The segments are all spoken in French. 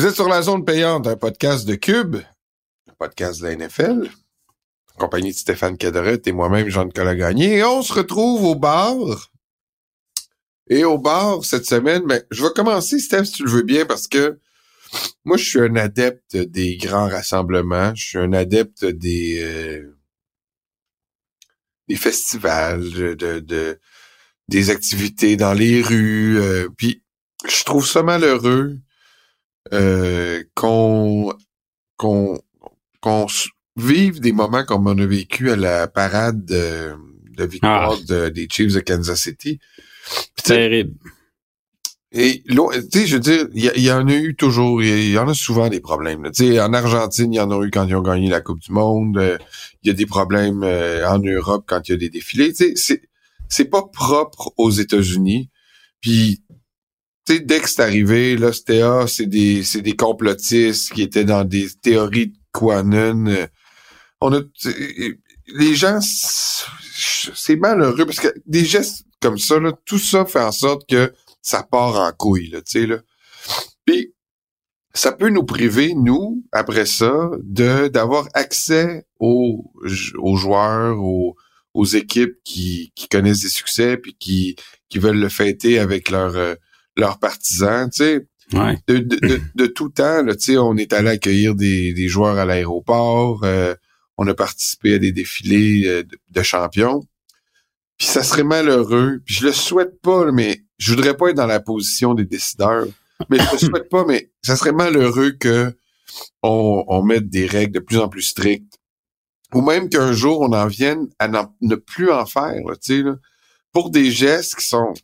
Vous êtes sur la zone payante, un podcast de Cube, un podcast de la NFL, en compagnie de Stéphane Cadrette et moi-même, Jean-Nicolas Gagné. Et on se retrouve au bar. Et au bar, cette semaine, ben, je vais commencer, Steph, si tu le veux bien, parce que moi, je suis un adepte des grands rassemblements. Je suis un adepte des, euh, des festivals, de, de, des activités dans les rues. Euh, puis, je trouve ça malheureux qu'on qu'on qu'on vive des moments comme on a vécu à la parade de, de victoire ah. des Chiefs de Kansas City. Terrible. Et tu sais, je veux dire, il y, en a eu toujours, il y, en a souvent des problèmes. Tu sais, en Argentine, il y en a eu quand ils ont gagné la Coupe du Monde. Euh, il y a des problèmes euh, en Europe quand il y a des défilés. Tu sais, c'est c'est pas propre aux États-Unis. Puis sais, dès que c'est arrivé, là, c'était ah, c'est des c'est des complotistes qui étaient dans des théories de Quanon. On a les gens c'est malheureux parce que des gestes comme ça, là, tout ça fait en sorte que ça part en couille, là, tu sais, là. Puis ça peut nous priver, nous, après ça, de d'avoir accès aux, aux joueurs, aux, aux équipes qui, qui connaissent des succès puis qui, qui veulent le fêter avec leurs euh, leurs partisans, tu sais. De, de, de, tout temps, tu sais, on est allé accueillir des, des joueurs à l'aéroport, euh, on a participé à des défilés euh, de, champions. Puis ça serait malheureux, puis je le souhaite pas, mais je voudrais pas être dans la position des décideurs. Mais je le souhaite pas, mais ça serait malheureux que on, on mette des règles de plus en plus strictes ou même qu'un jour on en vienne à ne plus en faire, tu sais, pour des gestes qui sont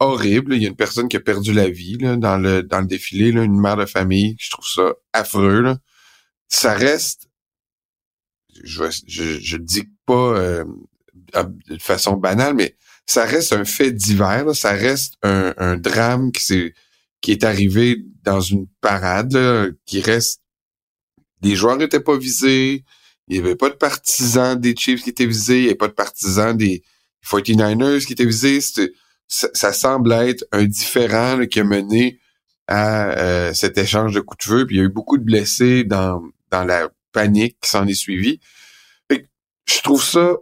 horribles. Il y a une personne qui a perdu la vie là, dans le dans le défilé, une mère de famille. Je trouve ça affreux. Ça reste, je dis pas euh, de façon banale, mais ça reste un fait divers. Ça reste un, drame qui s'est qui est arrivé dans une parade, qui reste. Les joueurs n'étaient pas visés il n'y avait pas de partisans des Chiefs qui étaient visés, il n'y avait pas de partisans des 49ers qui étaient visés. Ça, semble être un différent qui a mené à euh, cet échange de coups de feu. Puis il y a eu beaucoup de blessés dans, dans la panique qui s'en est suivie. Je trouve ça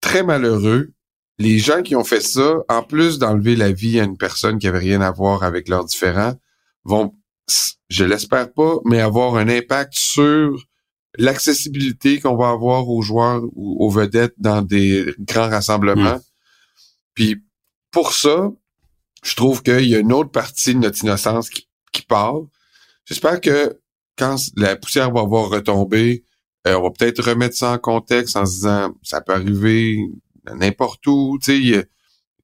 très malheureux. Les gens qui ont fait ça, en plus d'enlever la vie à une personne qui avait rien à voir avec leurs différents, vont, je l'espère pas, mais avoir un impact sur l'accessibilité qu'on va avoir aux joueurs ou aux vedettes dans des grands rassemblements. Hmm. Puis pour ça, je trouve qu'il y a une autre partie de notre innocence qui, qui part. J'espère que quand la poussière va avoir retombé, euh, on va peut-être remettre ça en contexte en se disant ça peut arriver n'importe où. Tu sais,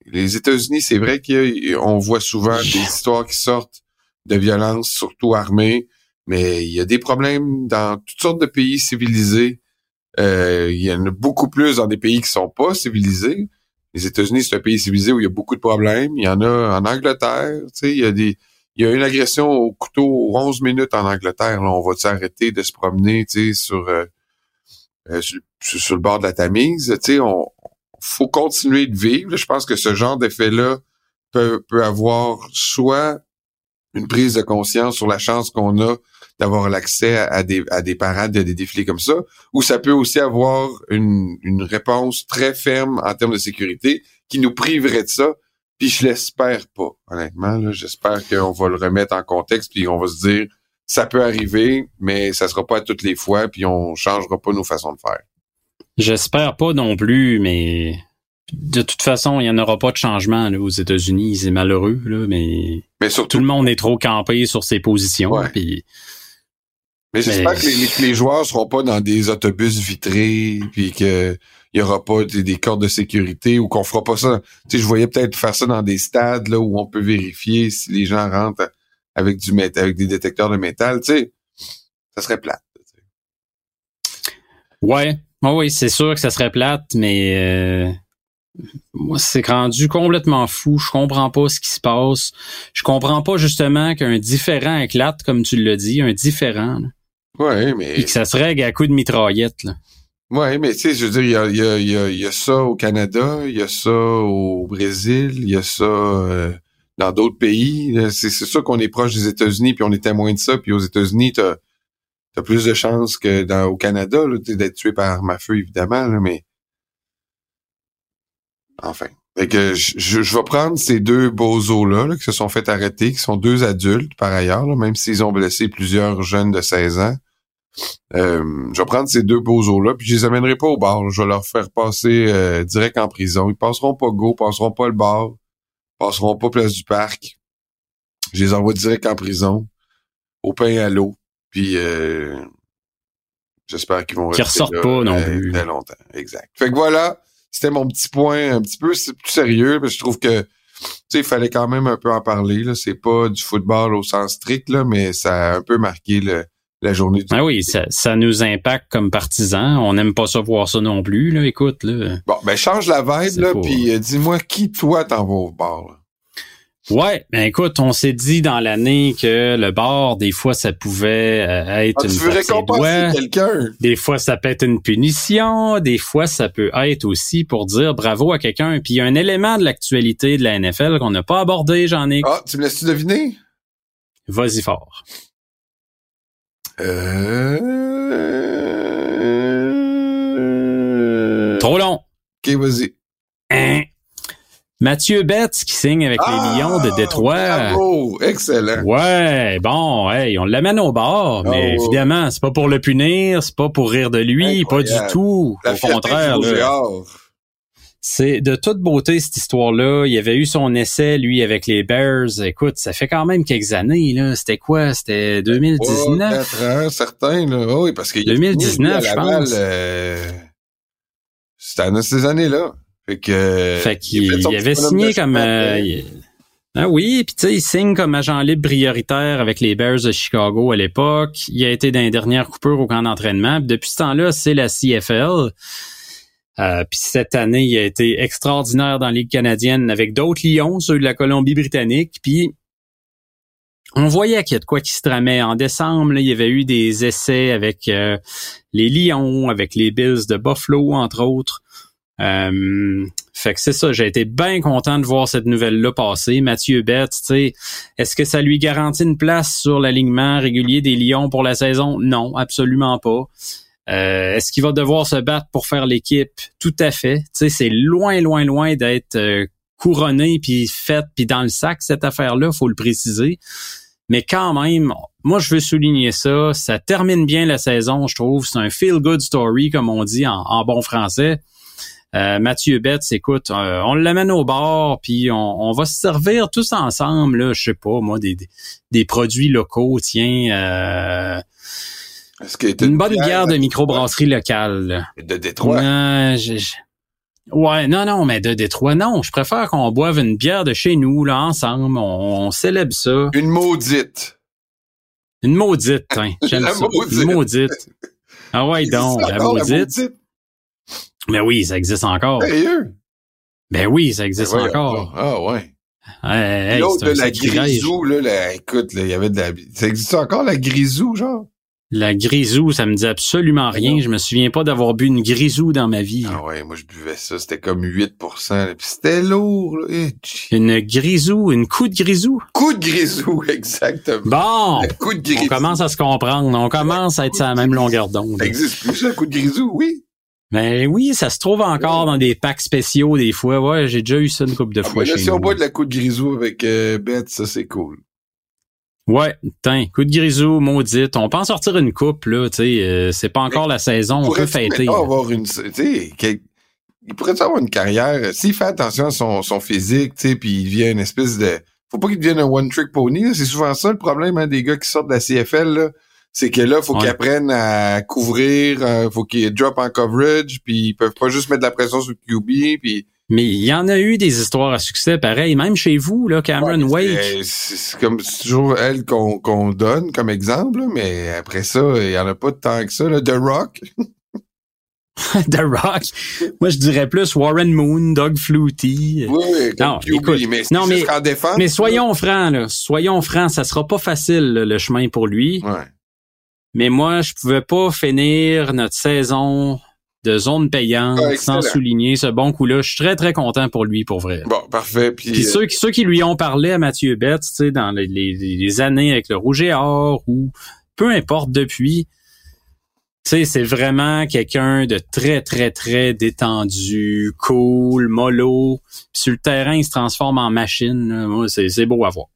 les États-Unis, c'est vrai qu'on voit souvent des histoires qui sortent de violences, surtout armées. Mais il y a des problèmes dans toutes sortes de pays civilisés. Euh, il y en a beaucoup plus dans des pays qui sont pas civilisés. Les États-Unis, c'est un pays civilisé où il y a beaucoup de problèmes. Il y en a en Angleterre, tu sais, il y a des il y a une agression au couteau 11 minutes en Angleterre. Là, on va s'arrêter de se promener, tu sais, sur, euh, euh, sur, le bord de la Tamise. Tu sais, on faut continuer de vivre. Je pense que ce genre d'effet-là peut, peut avoir soit une prise de conscience sur la chance qu'on a d'avoir l'accès à, des, à des parades, à des défilés comme ça, ou ça peut aussi avoir une, une réponse très ferme en termes de sécurité qui nous priverait de ça. Puis je l'espère pas, honnêtement. J'espère qu'on va le remettre en contexte, puis on va se dire ça peut arriver, mais ça sera pas à toutes les fois, puis on changera pas nos façons de faire. J'espère pas non plus, mais de toute façon, il n'y en aura pas de changement aux États-Unis. C'est malheureux, là, mais, mais surtout, tout le monde est trop campé sur ses positions. Puis mais j'espère que les, les, joueurs seront pas dans des autobus vitrés, puis que il y aura pas des, cordes de sécurité ou qu'on fera pas ça. Tu sais, je voyais peut-être faire ça dans des stades là où on peut vérifier si les gens rentrent avec du avec des détecteurs de métal. Tu sais, ça serait plate. Ouais, oui, c'est sûr que ça serait plate, mais euh, moi, c'est rendu complètement fou. Je comprends pas ce qui se passe. Je comprends pas justement qu'un différent éclate, comme tu l'as dit, un différent. Ouais, mais. Et que ça se règle à coup de mitraillette, là. Ouais, mais tu sais, je veux dire, il y a, y, a, y, a, y a, ça au Canada, il y a ça au Brésil, il y a ça euh, dans d'autres pays. C'est sûr qu'on est proche des États-Unis, puis on est témoin de ça. Puis aux États-Unis, t'as as plus de chances que dans au Canada d'être tué par arme à feu, évidemment, là, mais enfin. Fait que je, je, vais prendre ces deux bozos-là qui se sont fait arrêter, qui sont deux adultes par ailleurs, même s'ils ont blessé plusieurs jeunes de 16 ans. Euh, je vais prendre ces deux bozos-là, puis je les amènerai pas au bar. Je vais leur faire passer euh, direct en prison. Ils passeront pas go, passeront pas le bar, passeront pas place du parc. Je les envoie direct en prison, au pain et à l'eau. Puis euh, j'espère qu'ils vont rester ressortent pas non plus. Très longtemps. Exact. Fait que voilà c'était mon petit point un petit peu plus sérieux, parce que je trouve que tu sais, il fallait quand même un peu en parler. Là. C'est pas du football au sens strict, là, mais ça a un peu marqué la journée du Ah oui, ça, ça nous impacte comme partisans. On n'aime pas ça voir ça non plus, là. Écoute, là. Bon, ben change la vibe, là, puis euh, dis-moi qui, toi, t'en vas au bar, là? Ouais, ben écoute, on s'est dit dans l'année que le bar, des fois, ça pouvait euh, être ah, une tu veux récompenser quelqu'un? Des fois, ça peut être une punition. Des fois, ça peut être aussi pour dire bravo à quelqu'un. Puis il y a un élément de l'actualité de la NFL qu'on n'a pas abordé, j'en ai. Ah, tu me laisses-tu deviner? Vas-y fort. Euh... Trop long. Ok, vas-y. Hein? Mathieu Betts qui signe avec les ah, Lions de Détroit. Oh, excellent. Ouais, bon, hey, on l'amène au bord, mais oh. évidemment, c'est pas pour le punir, c'est pas pour rire de lui, pas du tout. au contraire. C'est de toute beauté cette histoire-là. Il avait eu son essai, lui, avec les Bears. Écoute, ça fait quand même quelques années. là. C'était quoi? C'était 2019? Oh, ans, certain. Là. Oh oui, parce que 2019, je pense. Euh... C'était ces années-là. Fait que. Fait qu'il avait signé comme. Euh, ah oui, puis tu sais, il signe comme agent libre prioritaire avec les Bears de Chicago à l'époque. Il a été dans les dernières coupures au camp d'entraînement. Depuis ce temps-là, c'est la CFL. Euh, puis cette année, il a été extraordinaire dans la Ligue canadienne avec d'autres Lions, ceux de la Colombie-Britannique. Puis on voyait qu'il y a de quoi qui se tramait. En décembre, il y avait eu des essais avec euh, les Lions, avec les Bills de Buffalo, entre autres. Euh, fait que c'est ça, j'ai été bien content de voir cette nouvelle-là passer. Mathieu Bett, tu sais, est-ce que ça lui garantit une place sur l'alignement régulier des Lions pour la saison? Non, absolument pas. Euh, est-ce qu'il va devoir se battre pour faire l'équipe? Tout à fait. Tu sais, c'est loin, loin, loin d'être euh, couronné puis fait puis dans le sac cette affaire-là, faut le préciser. Mais quand même, moi je veux souligner ça. Ça termine bien la saison, je trouve. C'est un feel good story comme on dit en bon français. Euh, Mathieu Betts, écoute, euh, on l'amène au bord, puis on, va se servir tous ensemble, là, je sais pas, moi, des, des, produits locaux, tiens. Euh, une bonne bière de microbrasserie locale. De Détroit? Ouais, non, non, mais de Détroit, non. Je préfère qu'on boive une bière de chez nous, là, ensemble. On, célèbre ça. Une maudite. Une maudite, hein. J'aime ça. Une maudite. Ah ouais, donc, la maudite. Mais oui, ça existe encore. Sérieux? Ben oui, ça existe ben encore. Ah ouais. L'autre, la grisou, là, écoute, il y avait de la... Ça existe encore, la grisou, genre? La grisou, ça me dit absolument rien. Je me souviens pas d'avoir bu une grisou dans ma vie. Ah ouais, moi je buvais ça, c'était comme 8% c'était lourd. Là. Une grisou, une coup de grisou. Coup de grisou, exactement. Bon, coup de grisou. on commence à se comprendre. On commence à être à la même longueur d'onde. Ça existe plus, ça, coup de grisou, oui. Ben oui, ça se trouve encore dans des packs spéciaux des fois. Ouais, j'ai déjà eu ça une couple de ah, fois chez si on boit de la coup de grisou avec euh, Beth, ça c'est cool. Ouais, tiens, coup de grisou, maudite. On peut en sortir une coupe, là, tu sais. Euh, c'est pas encore la saison, on peut fêter. avoir une, il pourrait avoir une carrière? S'il fait attention à son, son physique, tu sais, puis il devient une espèce de... Faut pas qu'il devienne un one-trick pony. C'est souvent ça le problème hein, des gars qui sortent de la CFL. Là c'est que là, faut qu'ils apprennent à couvrir, euh, faut qu'ils drop en coverage, puis ils peuvent pas juste mettre de la pression sur le QB, puis mais il y en a eu des histoires à succès pareil, même chez vous, là, Cameron Wake. C'est comme toujours elle qu'on donne comme exemple, mais après ça, il y en a pas tant que ça. Là. The Rock. The Rock. Moi, je dirais plus Warren Moon, Doug Flutie. Oui, non, écoute, mais non, mais, défense, mais soyons francs, là. Soyons francs, ça sera pas facile, le chemin pour lui. Ouais. Mais moi, je pouvais pas finir notre saison de zone payante, Ah, sans souligner ce bon coup-là. Je suis très, très content pour lui, pour vrai. Bon, parfait. Puis, Puis euh, ceux, qui- ceux qui lui ont parlé à Mathieu Betts, tu sais, dans les, les- les années avec le Rouge et Or, ou peu importe depuis, tu sais, c'est vraiment quelqu'un de très, très, très détendu, cool, mollo. Puis sur le terrain, il se transforme en machine. Moi, c'est beau à voir.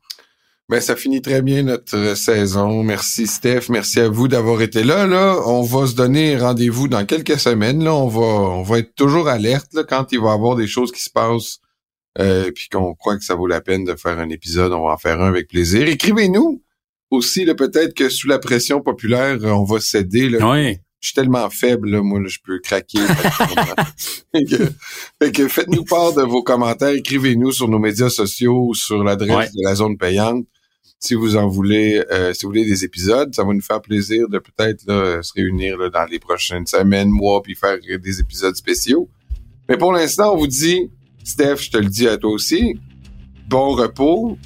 Ben, ça finit très bien notre euh, saison. Merci Steph, merci à vous d'avoir été là. Là, on va se donner rendez-vous dans quelques semaines. Là, on va, on va être toujours alerte là, quand il va y avoir des choses qui se passent, euh, puis qu'on croit que ça vaut la peine de faire un épisode. On va en faire un avec plaisir. Écrivez-nous aussi. Là, peut-être que sous la pression populaire, euh, on va céder. Là. Oui. Je suis tellement faible, là, moi, là, je peux craquer. fait que, fait que faites-nous part de vos commentaires. Écrivez-nous sur nos médias sociaux ou sur l'adresse Ouais. de la zone payante. Si vous en voulez, euh, si vous voulez des épisodes, ça va nous faire plaisir de peut-être se réunir là, dans les prochaines semaines, mois, puis faire des épisodes spéciaux. Mais pour l'instant, on vous dit, Steph, je te le dis à toi aussi, bon repos,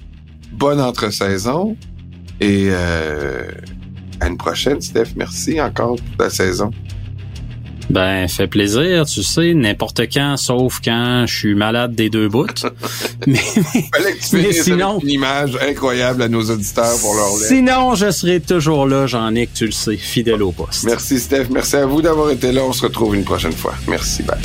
bonne entre-saison et euh, à une prochaine, Steph. Merci encore pour ta saison. Ben, fait plaisir, tu sais, n'importe quand, sauf quand je suis malade des deux bouts. mais Mais finisses sinon- avec une image incroyable à nos auditeurs pour leur sinon, je serai toujours là, Jean-Nic, tu le sais, fidèle au poste. Merci Steph, merci à vous d'avoir été là. On se retrouve une prochaine fois. Merci, bye.